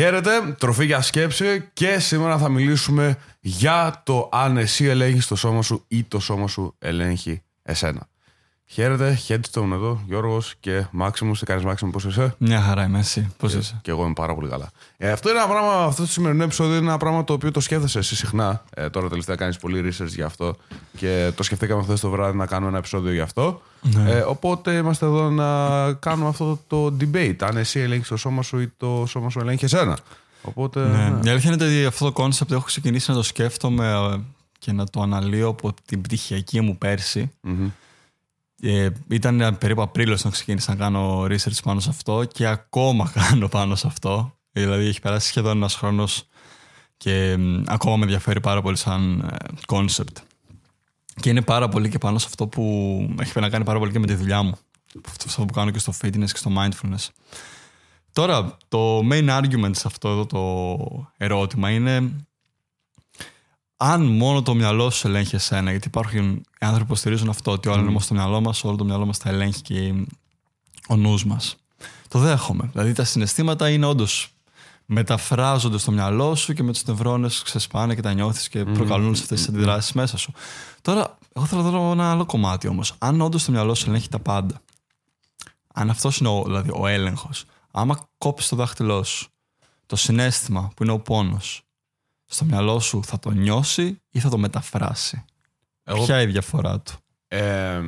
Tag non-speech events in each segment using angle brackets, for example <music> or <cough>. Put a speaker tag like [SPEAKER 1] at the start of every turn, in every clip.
[SPEAKER 1] Χαίρετε, τροφή για σκέψη και σήμερα θα μιλήσουμε για το αν εσύ ελέγχεις το σώμα σου ή το σώμα σου ελέγχει εσένα. Χαίρετε, Headstone εδώ, Γιώργος και Μάξιμου. Τι κάνεις, Μάξιμου, πώς είσαι;
[SPEAKER 2] Μια χαρά είμαι εσύ. Πώς είσαι;
[SPEAKER 1] Και εγώ είμαι πάρα πολύ καλά. Ε, αυτό είναι ένα πράγμα, αυτό το σημερινό επεισόδιο είναι ένα πράγμα το οποίο το σκέφτεσαι εσύ συχνά. Ε, τώρα τελευταία κάνεις πολύ research γι' αυτό και το σκεφτήκαμε χθες το βράδυ να κάνουμε ένα επεισόδιο γι' αυτό. Ναι. Ε, οπότε είμαστε εδώ να κάνουμε αυτό το debate. Αν εσύ ελέγχεις το σώμα σου ή το σώμα σου ελέγχει εσένα. Οπότε,
[SPEAKER 2] ναι. ναι. Η αλήθεια είναι ότι αυτό το concept έχω ξεκινήσει να το σκέφτομαι ε, και να το αναλύω από την πτυχιακή μου πέρσι mm-hmm. Ε, ήταν περίπου Απρίλιος όταν ξεκίνησα να κάνω research πάνω σε αυτό και ακόμα <laughs> κάνω πάνω σε αυτό. Δηλαδή έχει περάσει σχεδόν ένας χρόνος και ακόμα με ενδιαφέρει πάρα πολύ σαν ε, concept. Και είναι πάρα πολύ και πάνω σε αυτό που έχει να κάνει πάρα πολύ και με τη δουλειά μου. Αυτό που κάνω και στο fitness και στο mindfulness. Τώρα, το main argument σε αυτό εδώ το ερώτημα είναι αν μόνο το μυαλό σου ελέγχει εσένα, γιατί υπάρχουν άνθρωποι που στηρίζουν αυτό, ότι όλα είναι μόνος στο μυαλό μας, όλο το μυαλό μας τα ελέγχει και ο νους μας. Το δέχομαι. Δηλαδή τα συναισθήματα είναι όντως μεταφράζονται στο μυαλό σου και με τους νευρώνες ξεσπάνε και τα νιώθεις και προκαλούν σε αυτές τις αντιδράσεις μέσα σου. Τώρα, εγώ θέλω να δω ένα άλλο κομμάτι όμως. Αν όντως το μυαλό σου ελέγχει τα πάντα, αν αυτός είναι ο, δηλαδή, ο έλεγχος, άμα κόψεις το δάχτυλό σου, το συνέστημα που είναι ο πόνος, στο μυαλό σου θα το νιώσει ή θα το μεταφράσει; Εγώ... Ποια είναι η διαφορά του;
[SPEAKER 1] Ε,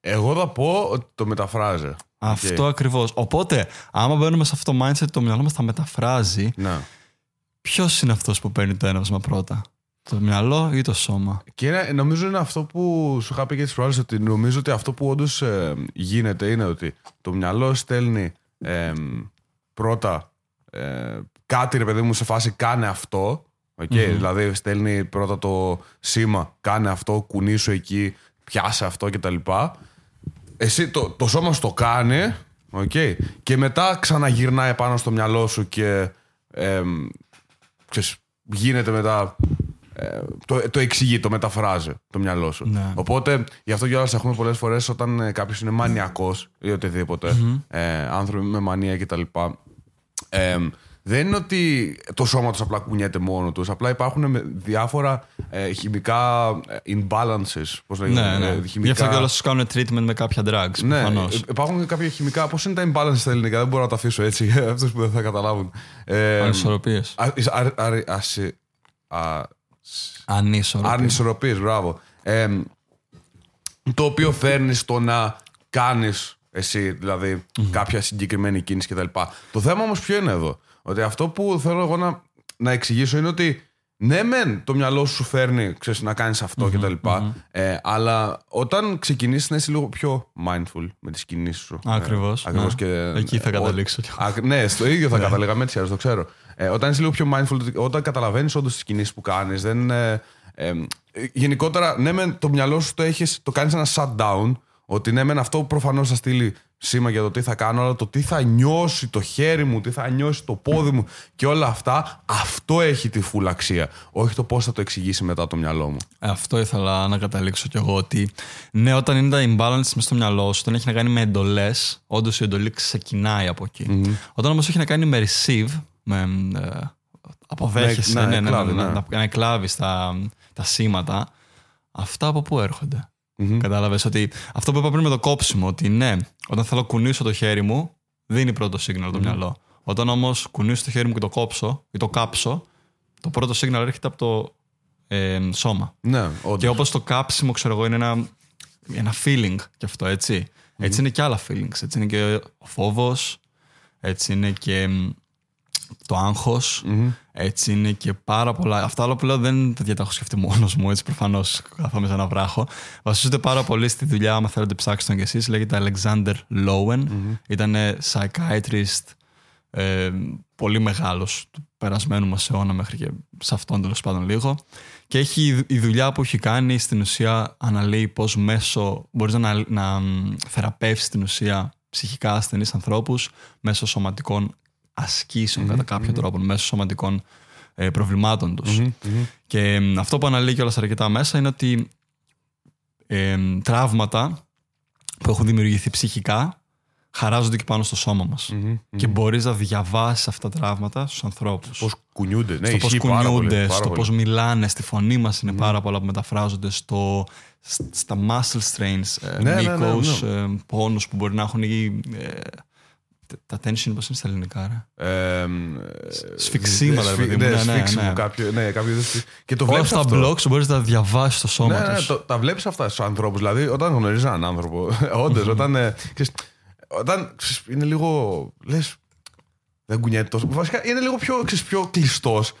[SPEAKER 1] εγώ θα πω ότι το μεταφράζει.
[SPEAKER 2] Αυτό okay. ακριβώς. Οπότε, άμα μπαίνουμε σε αυτό το mindset, το μυαλό μας θα μεταφράζει.
[SPEAKER 1] Ναι.
[SPEAKER 2] Ποιος είναι αυτός που παίρνει το έναυσμα πρώτα, Το μυαλό ή το σώμα;
[SPEAKER 1] Και νομίζω είναι αυτό που σου είχα πει και τις προάλλες, ότι νομίζω ότι αυτό που όντως ε, γίνεται είναι ότι το μυαλό στέλνει ε, πρώτα ε, κάτι, ρε παιδί μου, σε φάση κάνε αυτό Okay, Δηλαδή στέλνει πρώτα το σήμα, κάνε αυτό, κουνήσου εκεί, πιάσε αυτό κτλ. Εσύ το, το σώμα σου το κάνει okay, και μετά ξαναγυρνάει πάνω στο μυαλό σου και ε, ξέρεις, γίνεται μετά ε, το, το εξηγεί, το μεταφράζει το μυαλό σου.
[SPEAKER 2] Ναι.
[SPEAKER 1] Οπότε γι' αυτό κιόλα έχουμε πολλές φορές όταν ε, κάποιος είναι μανιακός ή οτιδήποτε, ε, άνθρωποι με μανία κτλ. Ε, δεν είναι ότι το σώμα τους απλά κουνιέται μόνο τους. Απλά υπάρχουν διάφορα ε, χημικά ε, imbalances. Πώς λέγεται.
[SPEAKER 2] Ναι, ναι. Ε, χημικά... Γι' αυτό και όλα τους κάνουν treatment με κάποια drugs.
[SPEAKER 1] Ναι, προφανώς. υπάρχουν κάποια χημικά. Πώς είναι τα imbalances στα ελληνικά, δεν μπορώ να τα αφήσω έτσι για <laughs> αυτούς που δεν θα καταλάβουν.
[SPEAKER 2] Ε, Ανισορροπίες.
[SPEAKER 1] Ανισορροπίες, μπράβο. Ε, το οποίο φέρνεις στο να κάνεις εσύ, δηλαδή, mm-hmm. κάποια συγκεκριμένη κίνηση κτλ. Το θέμα όμως ποιο είναι εδώ; Ότι αυτό που θέλω εγώ να, να εξηγήσω είναι ότι ναι, μεν το μυαλό σου φέρνει ξέρεις, να κάνεις αυτό mm-hmm, κτλ. Ε, αλλά όταν ξεκινήσεις να είσαι λίγο πιο mindful με τις κινήσεις σου.
[SPEAKER 2] Ακριβώς.
[SPEAKER 1] Ε, ναι.
[SPEAKER 2] και, Εκεί θα καταλήξω.
[SPEAKER 1] Α, ναι, στο ίδιο θα ναι. καταλήγαμε έτσι, το ξέρω. Ε, όταν είσαι λίγο πιο mindful, όταν καταλαβαίνεις όντως τις κινήσεις που κάνεις, δεν. Ε, ε, γενικότερα, ναι, μεν το μυαλό σου το, έχεις, το κάνεις ένα shutdown. Ότι ναι, μεν αυτό προφανώς θα στείλει σήμα για το τι θα κάνω, αλλά το τι θα νιώσει το χέρι μου, τι θα νιώσει το πόδι μου και όλα αυτά, αυτό έχει τη φουλ αξία. Όχι το πώς θα το εξηγήσει μετά το μυαλό μου.
[SPEAKER 2] Αυτό ήθελα να καταλήξω κι εγώ. Ότι ναι, όταν είναι τα imbalance μες στο μυαλό σου, όταν έχει να κάνει με εντολές, όντως η εντολή ξεκινάει από Όταν όμως έχει να κάνει με receive, με. Ε, αποδέχεσαι, ναι, ναι, ναι, ναι, ναι, να εκλάβει τα, τα σήματα, αυτά από πού έρχονται; Mm-hmm. Κατάλαβες ότι αυτό που είπα πριν με το κόψιμο, ότι ναι, όταν θέλω κουνήσω το χέρι μου, δίνει πρώτο σύγναλο το μυαλό. Όταν όμως κουνήσω το χέρι μου και το κόψω ή το κάψω, το πρώτο σύγναλο έρχεται από το ε, σώμα.
[SPEAKER 1] Ναι,
[SPEAKER 2] Και όπως το κάψιμο, ξέρω εγώ, είναι ένα, ένα feeling κι αυτό, έτσι. Έτσι είναι και άλλα feelings. Έτσι είναι και ο φόβος, έτσι είναι και το αγχο Έτσι είναι και πάρα πολλά. Αυτά όλα που λέω δεν τα έχω σκεφτεί μόνος μου, έτσι προφανώς καθόμαι σε ένα βράχο. Βασίζονται πάρα πολύ στη δουλειά, άμα θέλετε ψάξετε τον κι εσείς. Λέγεται Alexander Lowen. mm Ήταν psychiatrist ε, πολύ μεγάλος του περασμένου μας αιώνα μέχρι και σε αυτόν τέλος πάντων λίγο. Και έχει η δουλειά που έχει κάνει στην ουσία αναλύει πώς μέσω μπορείς να, να θεραπεύσεις στην ουσία ψυχικά ασθενείς ανθρώπους μέσω σωματικών ασκήσεων κατά κάποιο τρόπο μέσω σωματικών ε, προβλημάτων τους. Και αυτό που αναλύει κιόλας αρκετά μέσα είναι ότι ε, τραύματα που έχουν δημιουργηθεί ψυχικά χαράζονται και πάνω στο σώμα μας. Και μπορείς να διαβάσεις αυτά τα τραύματα στους ανθρώπους.
[SPEAKER 1] Πώς κουνιούνται, ναι,
[SPEAKER 2] στο πώς
[SPEAKER 1] ισχύει πάρα πολύ,
[SPEAKER 2] κουνιούνται,
[SPEAKER 1] πάρα
[SPEAKER 2] στο
[SPEAKER 1] πολύ.
[SPEAKER 2] πώς μιλάνε, στη φωνή μας είναι πάρα πολλά που μεταφράζονται, στο, σ- στα muscle strains, ε,
[SPEAKER 1] Ναι, ναι, ναι,
[SPEAKER 2] μήκος, ε, πόνους που μπορεί να έχουν ή, ε, τα tension πώς είναι στα ελληνικά ρε;
[SPEAKER 1] Ε,
[SPEAKER 2] Σφιξίματα, ρε
[SPEAKER 1] σφι-
[SPEAKER 2] παιδί μου,
[SPEAKER 1] Ναι,
[SPEAKER 2] ναι, ναι,
[SPEAKER 1] σφίξιμο
[SPEAKER 2] ναι.
[SPEAKER 1] κάποιο. Ναι, κάποιο είδος σφι- Και το
[SPEAKER 2] Όλα
[SPEAKER 1] βλέπεις
[SPEAKER 2] αυτά
[SPEAKER 1] αυτό.
[SPEAKER 2] blogs μπορείς να τα διαβάσεις στο σώμα
[SPEAKER 1] Ναι, ναι,
[SPEAKER 2] τους.
[SPEAKER 1] το, τα βλέπεις αυτά στους ανθρώπους. Δηλαδή, όταν γνωρίζεις έναν άνθρωπο, <laughs> όντως, όταν. ε, ξέρεις, όταν ξέρεις, είναι λίγο. Λες. Δεν κουνιέται τόσο. Βασικά είναι λίγο πιο, ξέρεις, πιο κλειστός.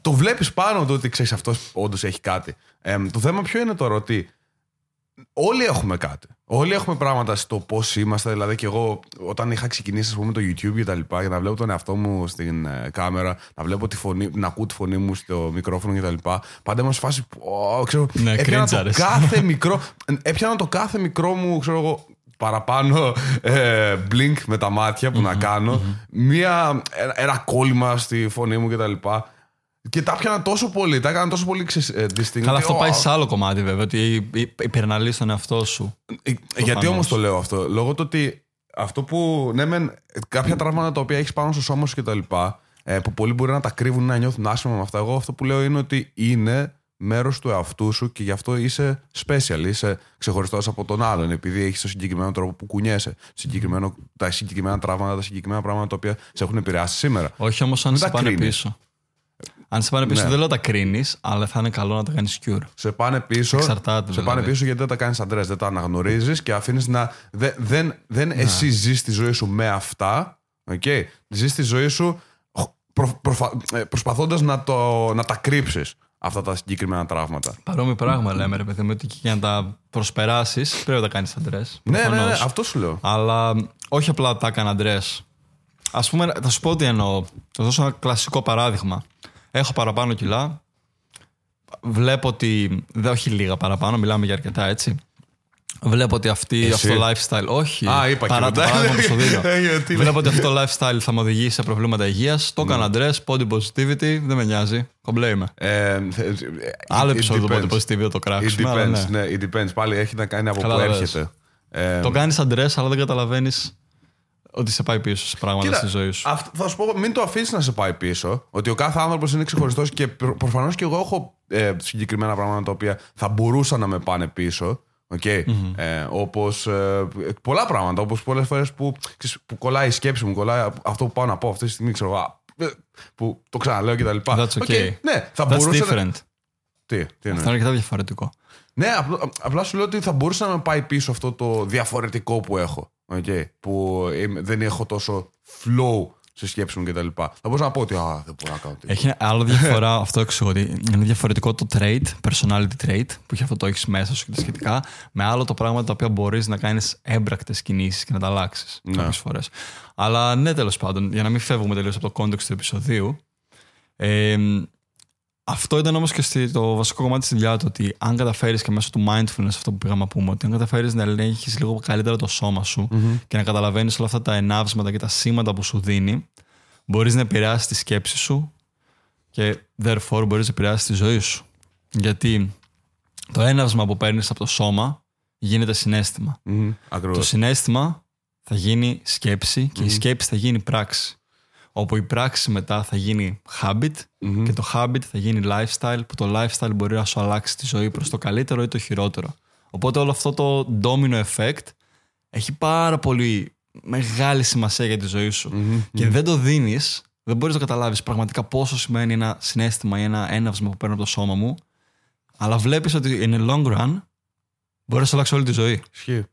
[SPEAKER 1] Το βλέπεις πάνω του ότι ξέρεις αυτός όντως έχει κάτι. Ε, το θέμα ποιο είναι τώρα ότι όλοι έχουμε κάτι. Όλοι έχουμε πράγματα στο πώς είμαστε. Δηλαδή, και εγώ όταν είχα ξεκινήσει, ας πούμε, το YouTube και τα λοιπά, για να βλέπω τον εαυτό μου στην ε, κάμερα, να βλέπω τη φωνή, να ακούω τη φωνή μου στο μικρόφωνο και τα λοιπά, πάντα ήμουν σε φάση που. ω, ξέρω,
[SPEAKER 2] Ναι,
[SPEAKER 1] έπιανα το
[SPEAKER 2] κρίντζαρες.
[SPEAKER 1] κάθε <laughs> μικρό. Έπιανα το κάθε μικρό μου, ξέρω εγώ, παραπάνω ε, blink με τα μάτια που να κάνω. Μία, ένα, ένα κόλλημα στη φωνή μου κτλ. Και τα έπιανα τόσο πολύ, τα έκανα τόσο πολύ ξε, ε, distinct.
[SPEAKER 2] Καλά, αυτό
[SPEAKER 1] ότι,
[SPEAKER 2] πάει
[SPEAKER 1] ω,
[SPEAKER 2] σε άλλο κομμάτι βέβαια, ότι υπεραναλύεις τον εαυτό σου.
[SPEAKER 1] ε, Γιατί όμως το λέω αυτό, Λόγω του ότι αυτό που. Ναι, μεν, κάποια τραύματα τα οποία έχεις πάνω στο σώμα σου και τα λοιπά, ε, που πολλοί μπορεί να τα κρύβουν, να νιώθουν άσχημα με αυτά. Εγώ αυτό που λέω είναι ότι είναι μέρος του εαυτού σου και γι' αυτό είσαι special, είσαι ξεχωριστός από τον άλλον, επειδή έχεις το συγκεκριμένο τρόπο που κουνιέσαι, συγκεκριμένο, τα συγκεκριμένα τραύματα, τα συγκεκριμένα πράγματα τα οποία σε έχουν επηρεάσει σήμερα.
[SPEAKER 2] Όχι όμως αν
[SPEAKER 1] Μην
[SPEAKER 2] σε
[SPEAKER 1] τα
[SPEAKER 2] πάνε
[SPEAKER 1] κρίνεις.
[SPEAKER 2] πίσω. Αν σε πάνε πίσω
[SPEAKER 1] Ναι.
[SPEAKER 2] δεν λέω τα κρίνεις, αλλά θα είναι καλό να τα κάνεις cure.
[SPEAKER 1] Σε πάνε πίσω.
[SPEAKER 2] Εξαρτάται,
[SPEAKER 1] σε
[SPEAKER 2] δηλαδή.
[SPEAKER 1] πάνε πίσω γιατί δεν τα κάνεις αντρέ, δεν τα αναγνωρίζεις και αφήνεις να. δε- δεν δεν εσύ ζεις τη ζωή σου με αυτά. Okay. Ζεις τη ζωή σου προ, προσπαθώντας να, το, να τα κρύψεις αυτά τα συγκεκριμένα τραύματα.
[SPEAKER 2] Παρόμοιο πράγμα λέμε ρε παιδί μου, ότι και για να τα προσπεράσεις πρέπει να τα κάνεις αντρές.
[SPEAKER 1] Ναι, ναι, ναι,
[SPEAKER 2] προφανώς.
[SPEAKER 1] αυτό σου λέω.
[SPEAKER 2] Αλλά όχι απλά τα έκανα αντρέ. Α πούμε, θα σου πω τι εννοώ. Θα δώσω ένα κλασικό παράδειγμα. Έχω παραπάνω κιλά. Βλέπω ότι. Δεν όχι λίγα παραπάνω, μιλάμε για αρκετά έτσι. Βλέπω ότι αυτή,
[SPEAKER 1] Εσύ;
[SPEAKER 2] αυτό το lifestyle. Όχι.
[SPEAKER 1] Α, είπα
[SPEAKER 2] παρά
[SPEAKER 1] και
[SPEAKER 2] το
[SPEAKER 1] μετά.
[SPEAKER 2] παράδειγμα που σου δίνω.
[SPEAKER 1] Ε, γιατί είναι.
[SPEAKER 2] Βλέπω ότι αυτό το lifestyle θα με οδηγήσει σε προβλήματα υγείας. Το έκανα αντρέ, body positivity, δεν με νοιάζει. Κομπλέ είμαι.
[SPEAKER 1] Ε, ε,
[SPEAKER 2] Άλλο
[SPEAKER 1] it
[SPEAKER 2] επεισόδιο του
[SPEAKER 1] depends.
[SPEAKER 2] body positivity θα το
[SPEAKER 1] It
[SPEAKER 2] κράξουμε. αλλά
[SPEAKER 1] depends,
[SPEAKER 2] ναι.
[SPEAKER 1] ναι, it depends. Πάλι έχει να κάνει από
[SPEAKER 2] Καλά
[SPEAKER 1] πού
[SPEAKER 2] τα λες.
[SPEAKER 1] έρχεται. Ε,
[SPEAKER 2] Το κάνεις αντρέ, αλλά δεν καταλαβαίνεις ότι σε πάει πίσω σε πράγματα
[SPEAKER 1] Κοίτα,
[SPEAKER 2] στη ζωή σου.
[SPEAKER 1] αυτό- θα σου πω, μην το αφήσεις να σε πάει πίσω. Ότι ο κάθε άνθρωπος είναι ξεχωριστός και προφανώς και εγώ έχω ε, συγκεκριμένα πράγματα τα οποία θα μπορούσαν να με πάνε πίσω. Okay. Ε, Όπως πολλά πράγματα. Όπως πολλές φορές που, ξέρεις, που κολλάει η σκέψη μου, κολλάει αυτό που πάω να πω αυτή τη στιγμή, ξέρω εγώ. α, ε, Που το ξαναλέω και τα λοιπά.
[SPEAKER 2] That's
[SPEAKER 1] Οκ,
[SPEAKER 2] okay.
[SPEAKER 1] ναι, θα
[SPEAKER 2] That's
[SPEAKER 1] μπορούσε. να-
[SPEAKER 2] different.
[SPEAKER 1] Τι, τι
[SPEAKER 2] Αυτό
[SPEAKER 1] εννοείς;
[SPEAKER 2] είναι αρκετά διαφορετικό.
[SPEAKER 1] Ναι, απλά, απλά σου λέω ότι θα μπορούσε να με πάει πίσω αυτό το διαφορετικό που έχω. Okay, που είμαι- δεν έχω τόσο flow στη σκέψη μου κτλ. Θα μπορούσα να πω ότι α, δεν μπορώ να κάνω τίποτα.
[SPEAKER 2] Έχει άλλο διαφορά, <laughs> αυτό εξηγώ ότι είναι διαφορετικό το trait, personality trait, που έχει αυτό το έχεις μέσα σου και τα σχετικά, με άλλο το πράγμα τα οποία μπορείς να κάνεις έμπρακτες κινήσεις και να τα αλλάξεις
[SPEAKER 1] Ναι.
[SPEAKER 2] κάποιες φορές. Αλλά ναι, τέλος πάντων, για να μην φεύγουμε τελείως από το context του επεισοδίου. Ε, αυτό ήταν όμως και στη- το βασικό κομμάτι στη δουλειά του. Ότι αν καταφέρεις και μέσω του mindfulness, αυτό που πήγαμε να πούμε, ότι αν καταφέρεις να ελέγχεις λίγο καλύτερα το σώμα σου και να καταλαβαίνεις όλα αυτά τα ενάυσματα και τα σήματα που σου δίνει, μπορείς να επηρεάσεις τη σκέψη σου και therefore μπορείς να επηρεάσεις τη ζωή σου. Γιατί το έναυσμα που παίρνεις από το σώμα γίνεται συνέστημα.
[SPEAKER 1] Μμμ,
[SPEAKER 2] Το
[SPEAKER 1] Ακριβώς.
[SPEAKER 2] συνέστημα θα γίνει σκέψη και η σκέψη θα γίνει πράξη. Όπου η πράξη μετά θα γίνει habit και το habit θα γίνει lifestyle που το lifestyle μπορεί να σου αλλάξει τη ζωή προς το καλύτερο ή το χειρότερο. Οπότε όλο αυτό το domino effect έχει πάρα πολύ μεγάλη σημασία για τη ζωή σου. Και δεν το δίνεις, δεν μπορείς να καταλάβεις πραγματικά πόσο σημαίνει ένα συνέστημα ή ένα έναυσμα που παίρνω από το σώμα μου, αλλά βλέπεις ότι in the long run μπορεί να σου αλλάξει όλη τη ζωή.
[SPEAKER 1] Ισχύει.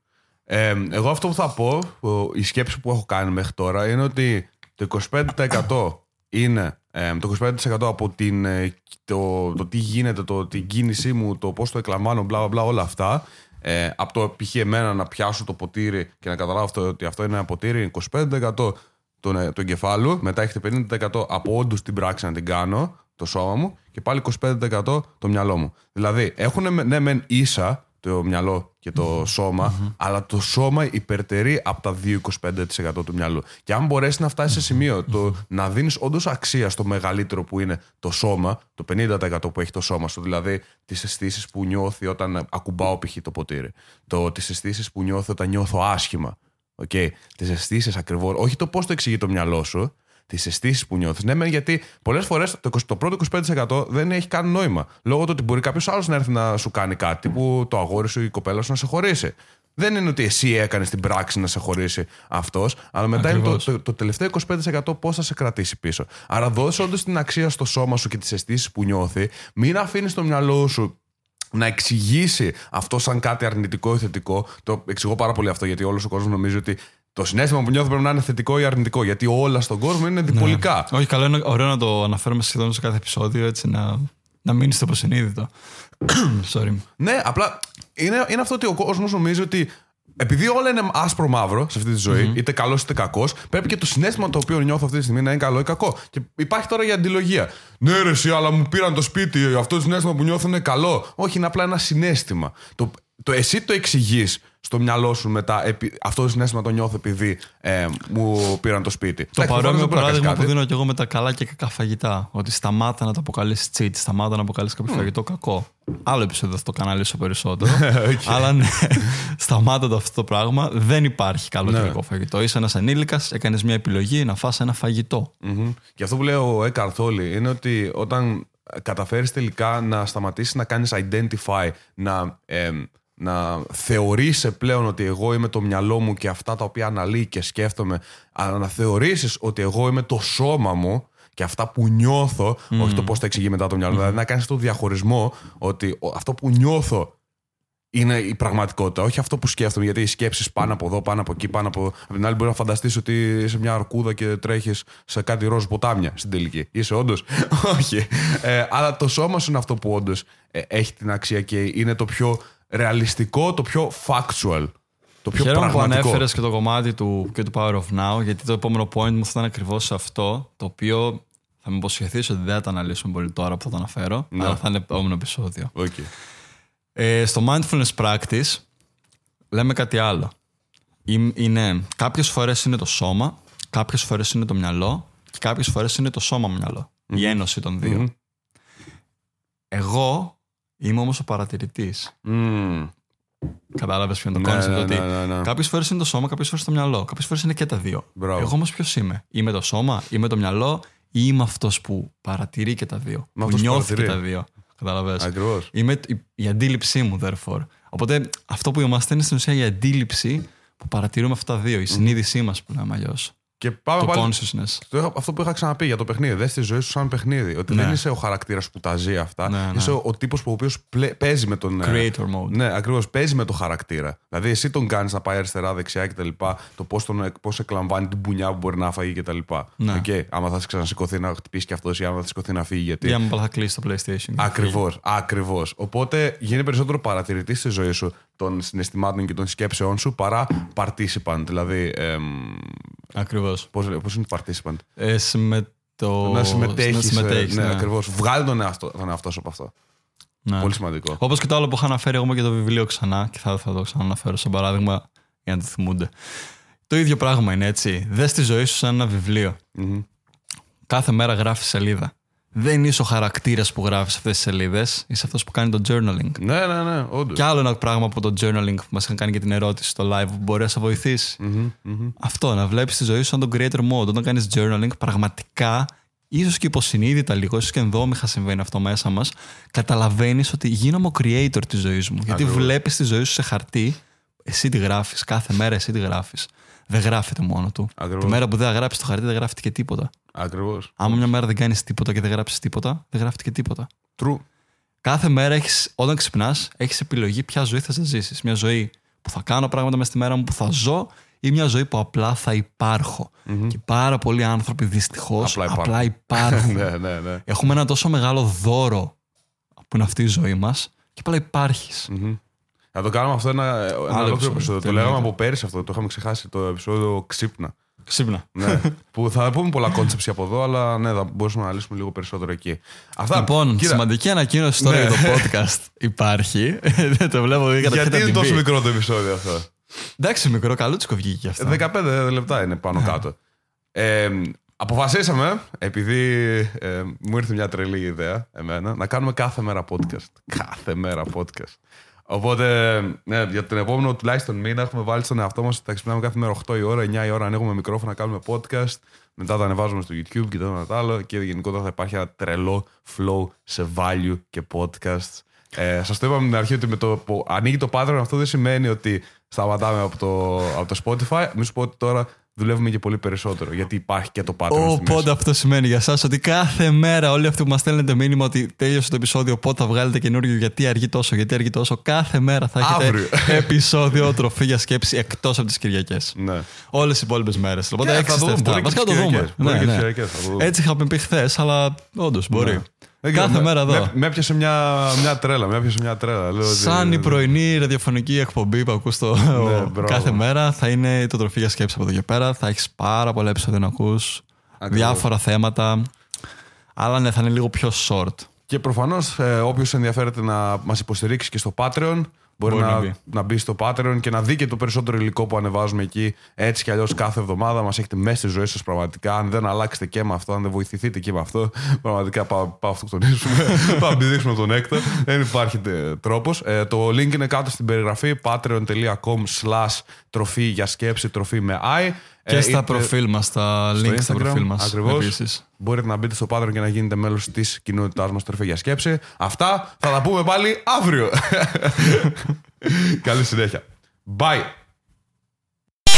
[SPEAKER 1] Ε, εγώ αυτό που θα πω, που η σκέψη που έχω κάνει μέχρι τώρα είναι ότι το 25% είναι ε, το 25% από την, ε, το, το τι γίνεται, το, την κίνησή μου, το πώς το εκλαμβάνω, μπλα μπλα, μπλα όλα αυτά. Ε, από το π.χ. εμένα να πιάσω το ποτήρι και να καταλάβω αυτό, ότι αυτό είναι ένα ποτήρι, 25% του, ε, του εγκεφάλου, μετά έχετε 50% από όντω την πράξη να την κάνω, το σώμα μου, και πάλι 25% το μυαλό μου. Δηλαδή, έχουν ναι, μεν ίσα το μυαλό και το σωμα αλλά το σώμα υπερτερεί από τα 2-25% του μυαλού. Και αν μπορέσει να φτάσει σε σημείο το να δίνεις όντως αξία στο μεγαλύτερο που είναι το σώμα, το 50% που έχει το σώμα σου, δηλαδή τις αισθήσεις που νιώθει όταν ακουμπάω π.χ. το ποτήρι, το, τις αισθήσεις που νιώθω όταν νιώθω άσχημα. Okay. Τις αισθήσεις ακριβώς. Όχι το πώς το εξηγεί το μυαλό σου, τις αισθήσεις που νιώθεις. Ναι, γιατί πολλές φορές το, το πρώτο 25% δεν έχει καν νόημα. Λόγω του ότι μπορεί κάποιος άλλος να έρθει να σου κάνει κάτι που το αγόρι σου ή η κοπέλα σου να σε χωρίσει. Δεν είναι ότι εσύ έκανες την πράξη να σε χωρίσει αυτός, αλλά μετά είναι το, το, το, τελευταίο 25% πώς θα σε κρατήσει πίσω. Άρα δώσε όντω την αξία στο σώμα σου και τις αισθήσεις που νιώθει. Μην αφήνεις το μυαλό σου να εξηγήσει αυτό σαν κάτι αρνητικό ή θετικό. Το εξηγώ πάρα πολύ αυτό γιατί όλος ο κόσμος νομίζει ότι το συνέστημα που νιώθω πρέπει να είναι θετικό ή αρνητικό. Γιατί όλα στον κόσμο είναι διπολικά.
[SPEAKER 2] Ναι. Όχι, καλό είναι ωραίο να το αναφέρουμε σχεδόν σε κάθε επεισόδιο έτσι να, να μείνει στο υποσυνείδητο. <clears throat> Sorry.
[SPEAKER 1] Ναι, απλά είναι, είναι αυτό ότι ο κόσμος νομίζει ότι επειδή όλα είναι άσπρο-μαύρο σε αυτή τη ζωή, είτε καλός είτε κακός, πρέπει και το συνέστημα το οποίο νιώθω αυτή τη στιγμή να είναι καλό ή κακό. Και υπάρχει τώρα η αντιλογία. Ναι, ρε, εσύ, αλλά μου πήραν το σπίτι, αυτό το συνέστημα που νιώθω είναι καλό. Όχι, είναι απλά ένα συνέστημα. Το, το εσύ το εξηγείς στο μυαλό σου μετά αυτό το συνέστημα το νιώθω επειδή ε, μου πήραν το σπίτι.
[SPEAKER 2] Το παρόμοιο παράδειγμα που δίνω και εγώ με τα καλά και κακά φαγητά. Ότι σταμάτα να το αποκαλείς cheat, σταμάτα να αποκαλείς κάποιο mm. φαγητό κακό. Άλλο επεισόδιο θα το καναλίσω περισσότερο. <laughs> okay. Αλλά ναι, σταμάτα το αυτό το πράγμα. Δεν υπάρχει καλό ναι. και κακό φαγητό. Είσαι ένας ενήλικας, έκανες μια επιλογή να φας ένα φαγητό.
[SPEAKER 1] Mm-hmm. Και αυτό που λέει ο Έκαρτ είναι ότι όταν καταφέρεις τελικά να σταματήσεις να κάνεις identify, να. Ε, να θεωρείσαι πλέον ότι εγώ είμαι το μυαλό μου και αυτά τα οποία αναλύει και σκέφτομαι, αλλά να θεωρήσεις ότι εγώ είμαι το σώμα μου και αυτά που νιώθω, όχι το πώς θα εξηγεί μετά το μυαλό. Mm. Δηλαδή να κάνεις το διαχωρισμό ότι αυτό που νιώθω είναι η πραγματικότητα, όχι αυτό που σκέφτομαι. Γιατί οι σκέψεις πάνω από εδώ, πάνω από εκεί, πάνω από. Από την άλλη, μπορεί να φανταστείς ότι είσαι μια αρκούδα και τρέχεις σε κάτι ροζ ποτάμια στην τελική. Είσαι όντως; <laughs> όχι. Ε, αλλά το σώμα σου είναι αυτό που όντως ε, έχει την αξία και είναι το πιο ρεαλιστικό, το πιο factual. Το πιο
[SPEAKER 2] Χαίρομαι που ανέφερες και το κομμάτι του, και του Power of Now, γιατί το επόμενο point μου θα ήταν ακριβώς αυτό, το οποίο θα με υποσχεθείς ότι δεν θα το αναλύσουμε πολύ τώρα που θα το αναφέρω, ναι. αλλά θα είναι επόμενο επεισόδιο.
[SPEAKER 1] Okay.
[SPEAKER 2] Ε, στο mindfulness practice λέμε κάτι άλλο. Είναι, κάποιες φορές είναι το σώμα, κάποιες φορές είναι το μυαλό και κάποιες φορές είναι το σώμα-μυαλό. Η ένωση των δύο. Εγώ Είμαι όμως ο παρατηρητής. Mm. Κατάλαβες ποιο είναι το ναι, concept. Ναι, ναι, ναι, ναι. Κάποιες φορές είναι το σώμα, κάποιες φορές το μυαλό. Κάποιες φορές είναι και τα δύο. Μπράβο. Εγώ όμως ποιος είμαι; Είμαι το σώμα, είμαι το μυαλό ή είμαι αυτός που παρατηρεί και τα δύο. Μα που νιώθει και τα δύο. Κατάλαβες;
[SPEAKER 1] Ακριβώς.
[SPEAKER 2] Είμαι η, η αντίληψή μου, therefore. Οπότε αυτό που είμαστε είναι στην ουσία η αντίληψη που παρατηρούμε αυτά τα δύο. Η συνείδησή μας που λέμε αλλιώς.
[SPEAKER 1] Και πάμε το πάλι consciousness. αυτό που είχα ξαναπεί για το παιχνίδι. Δες τη ζωή σου σαν παιχνίδι. Ότι ναι. δεν είσαι ο χαρακτήρας που τα ζει αυτά. Ναι, ναι. Είσαι ο, ο τύπος που ο οποίος παίζει με τον.
[SPEAKER 2] Ε, Creator mode.
[SPEAKER 1] Ναι, ακριβώς. Παίζει με το χαρακτήρα. Δηλαδή εσύ τον κάνεις να πάει αριστερά, δεξιά κτλ. Το πώς πώς εκλαμβάνει την πουνιά που μπορεί να φαγεί κτλ. Ναι. Okay. Άμα θα ξανασηκωθεί να χτυπήσει και αυτός ή άμα θα σηκωθεί να φύγει. Γιατί...
[SPEAKER 2] Ή άμα θα κλείσεις το PlayStation.
[SPEAKER 1] Ακριβώς. Ακριβώς. Οπότε γίνει περισσότερο παρατηρητής στη ζωή σου των συναισθημάτων και των σκέψεών σου παρά participant. Δηλαδή. Εμ...
[SPEAKER 2] Ακριβώς.
[SPEAKER 1] Πώς είναι participant;
[SPEAKER 2] Ε, το...
[SPEAKER 1] Να συμμετέχεις. Ναι, ναι. ακριβώς. Βγάλει τον εαυτό, τον εαυτό σου από αυτό. Ναι. Πολύ σημαντικό.
[SPEAKER 2] Όπως και το άλλο που είχα αναφέρει εγώ και το βιβλίο ξανά, και θα, θα το ξαναναφέρω σαν παράδειγμα για να το θυμούνται. Το ίδιο πράγμα είναι έτσι. Δες τη ζωή σου σαν ένα βιβλίο. Mm-hmm. Κάθε μέρα γράφεις σελίδα δεν είσαι ο χαρακτήρας που γράφεις αυτές τις σελίδες, είσαι αυτός που κάνει το journaling.
[SPEAKER 1] Ναι, ναι, ναι, όντως.
[SPEAKER 2] Και άλλο ένα πράγμα από το journaling που μας είχαν κάνει και την ερώτηση στο live που μπορεί να σε βοηθήσει.
[SPEAKER 1] Mm-hmm, mm-hmm.
[SPEAKER 2] Αυτό, να βλέπεις τη ζωή σου σαν τον creator mode. Όταν κάνεις journaling, πραγματικά, ίσως και υποσυνείδητα λίγο, ίσως και ενδόμηχα συμβαίνει αυτό μέσα μας, καταλαβαίνεις ότι γίνομαι ο creator της ζωής μου. Γιατί βλέπεις τη ζωή σου σε χαρτί, εσύ τη γράφεις, κάθε μέρα εσύ τη γράφεις δεν γράφεται μόνο του.
[SPEAKER 1] Ακριβώς.
[SPEAKER 2] Τη μέρα που δεν γράψεις το χαρτί δεν γράφεται και τίποτα.
[SPEAKER 1] Ακριβώς.
[SPEAKER 2] Άμα μια μέρα δεν κάνεις τίποτα και δεν γράψεις τίποτα, δεν γράφεται και τίποτα.
[SPEAKER 1] True.
[SPEAKER 2] Κάθε μέρα έχεις, όταν ξυπνάς, έχεις επιλογή ποια ζωή θα ζήσεις. Μια ζωή που θα κάνω πράγματα μες στη μέρα μου, που θα ζω, ή μια ζωή που απλά θα υπάρχω. Mm-hmm. Και πάρα πολλοί άνθρωποι δυστυχώς απλά, απλά <laughs> υπάρχουν.
[SPEAKER 1] ναι, ναι, ναι.
[SPEAKER 2] Έχουμε ένα τόσο μεγάλο δώρο που είναι αυτή η ζωή μας και απλά υπάρχεις.
[SPEAKER 1] Mm-hmm. Να το κάνουμε αυτό ένα, ένα ολόκληρο επεισόδιο. Το λέγαμε από πέρυσι αυτό, το είχαμε ξεχάσει το επεισόδιο Ξύπνα.
[SPEAKER 2] Ξύπνα.
[SPEAKER 1] Ναι. <laughs> που θα πούμε πολλά concept από εδώ, αλλά ναι, θα μπορούσαμε να λύσουμε λίγο περισσότερο εκεί.
[SPEAKER 2] Αυτά, λοιπόν, κύρα... σημαντική ανακοίνωση τώρα ναι. για το <laughs> podcast υπάρχει. Δεν <laughs> το βλέπω.
[SPEAKER 1] Γιατί είναι τόσο μικρό το επεισόδιο αυτό;
[SPEAKER 2] Εντάξει, μικρό, καλούτσικο βγήκε αυτό.
[SPEAKER 1] 15 λεπτά είναι πάνω ναι. κάτω. Ε, αποφασίσαμε, επειδή ε, μου ήρθε μια τρελή ιδέα εμένα, να κάνουμε κάθε μέρα podcast. Κάθε μέρα podcast. Οπότε, ναι, για τον επόμενο τουλάχιστον μήνα έχουμε βάλει στον εαυτό μας ότι θα ξυπνάμε κάθε μέρα 8 η ώρα, 9 η ώρα, ανοίγουμε μικρόφωνα, κάνουμε podcast. Μετά τα ανεβάζουμε στο YouTube και το ένα το άλλο. Και γενικότερα θα υπάρχει ένα τρελό flow σε value και podcast. Ε, Σας το είπαμε την αρχή ότι με το που ανοίγει το Patreon αυτό δεν σημαίνει ότι σταματάμε από το, από το Spotify. Μην σου πω ότι τώρα δουλεύουμε και πολύ περισσότερο. Γιατί υπάρχει και το Patreon.
[SPEAKER 2] Οπότε αυτό σημαίνει για εσά ότι κάθε μέρα όλοι αυτοί που μας στέλνετε μήνυμα ότι τέλειωσε το επεισόδιο, πότε θα βγάλετε καινούριο, γιατί αργεί τόσο, γιατί αργεί τόσο. Κάθε μέρα θα έχετε
[SPEAKER 1] Αύριο. <laughs>
[SPEAKER 2] επεισόδιο τροφή για σκέψη εκτός από τις Κυριακές.
[SPEAKER 1] Ναι.
[SPEAKER 2] Όλες οι υπόλοιπες μέρες. Οπότε
[SPEAKER 1] Και
[SPEAKER 2] 6
[SPEAKER 1] θα δούμε, μπορεί και
[SPEAKER 2] Βασικά
[SPEAKER 1] τις
[SPEAKER 2] το δούμε.
[SPEAKER 1] Κυριακές. Μπορεί
[SPEAKER 2] Ναι,
[SPEAKER 1] και τις
[SPEAKER 2] ναι.
[SPEAKER 1] Κυριακές, θα το δούμε.
[SPEAKER 2] Έτσι είχαμε πει χθες, αλλά όντως μπορεί.
[SPEAKER 1] Ναι. Δεν ξέρω,
[SPEAKER 2] Κάθε
[SPEAKER 1] με-
[SPEAKER 2] μέρα εδώ.
[SPEAKER 1] Με, με έπιασε μια, μια τρέλα. Με έπιασε μια τρέλα. Λέω ότι-
[SPEAKER 2] Σαν η πρωινή ραδιοφωνική εκπομπή που ακούς το
[SPEAKER 1] μπράβο.
[SPEAKER 2] κάθε μέρα θα είναι το τροφή για σκέψη από εδώ και πέρα. Θα έχεις πάρα πολλά επεισόδια να ακούς,
[SPEAKER 1] Ακριβώς.
[SPEAKER 2] διάφορα θέματα. Αλλά ναι, θα είναι λίγο πιο short.
[SPEAKER 1] Και προφανώς, ε, όποιος ενδιαφέρεται να μας υποστηρίξει και στο Patreon, μπορεί,
[SPEAKER 2] Μπορεί
[SPEAKER 1] να,
[SPEAKER 2] να
[SPEAKER 1] να,
[SPEAKER 2] μπει.
[SPEAKER 1] μπει. στο Patreon και να δει και το περισσότερο υλικό που ανεβάζουμε εκεί. Έτσι κι αλλιώς κάθε εβδομάδα μας έχετε μέσα στη ζωή σας πραγματικά. Αν δεν αλλάξετε και με αυτό, αν δεν βοηθηθείτε και με αυτό, πραγματικά πάω πάω αυτοκτονήσουμε. <laughs> πάω να πηδήξουμε τον έκτο. δεν υπάρχει τρόπος. Ε, το link είναι κάτω στην περιγραφή patreon.com slash τροφή για σκέψη, τροφή με i.
[SPEAKER 2] Και
[SPEAKER 1] Ε,
[SPEAKER 2] στα
[SPEAKER 1] είτε
[SPEAKER 2] προφίλ μας, στα
[SPEAKER 1] στο
[SPEAKER 2] link στα
[SPEAKER 1] Instagram,
[SPEAKER 2] προφίλ μας.
[SPEAKER 1] ακριβώς.
[SPEAKER 2] Επίσης.
[SPEAKER 1] Μπορείτε να μπείτε στο Patreon και να γίνετε μέλος της κοινότητάς μας Τροφή για Σκέψη. Αυτά θα τα πούμε πάλι αύριο. <laughs> Καλή συνέχεια. Bye.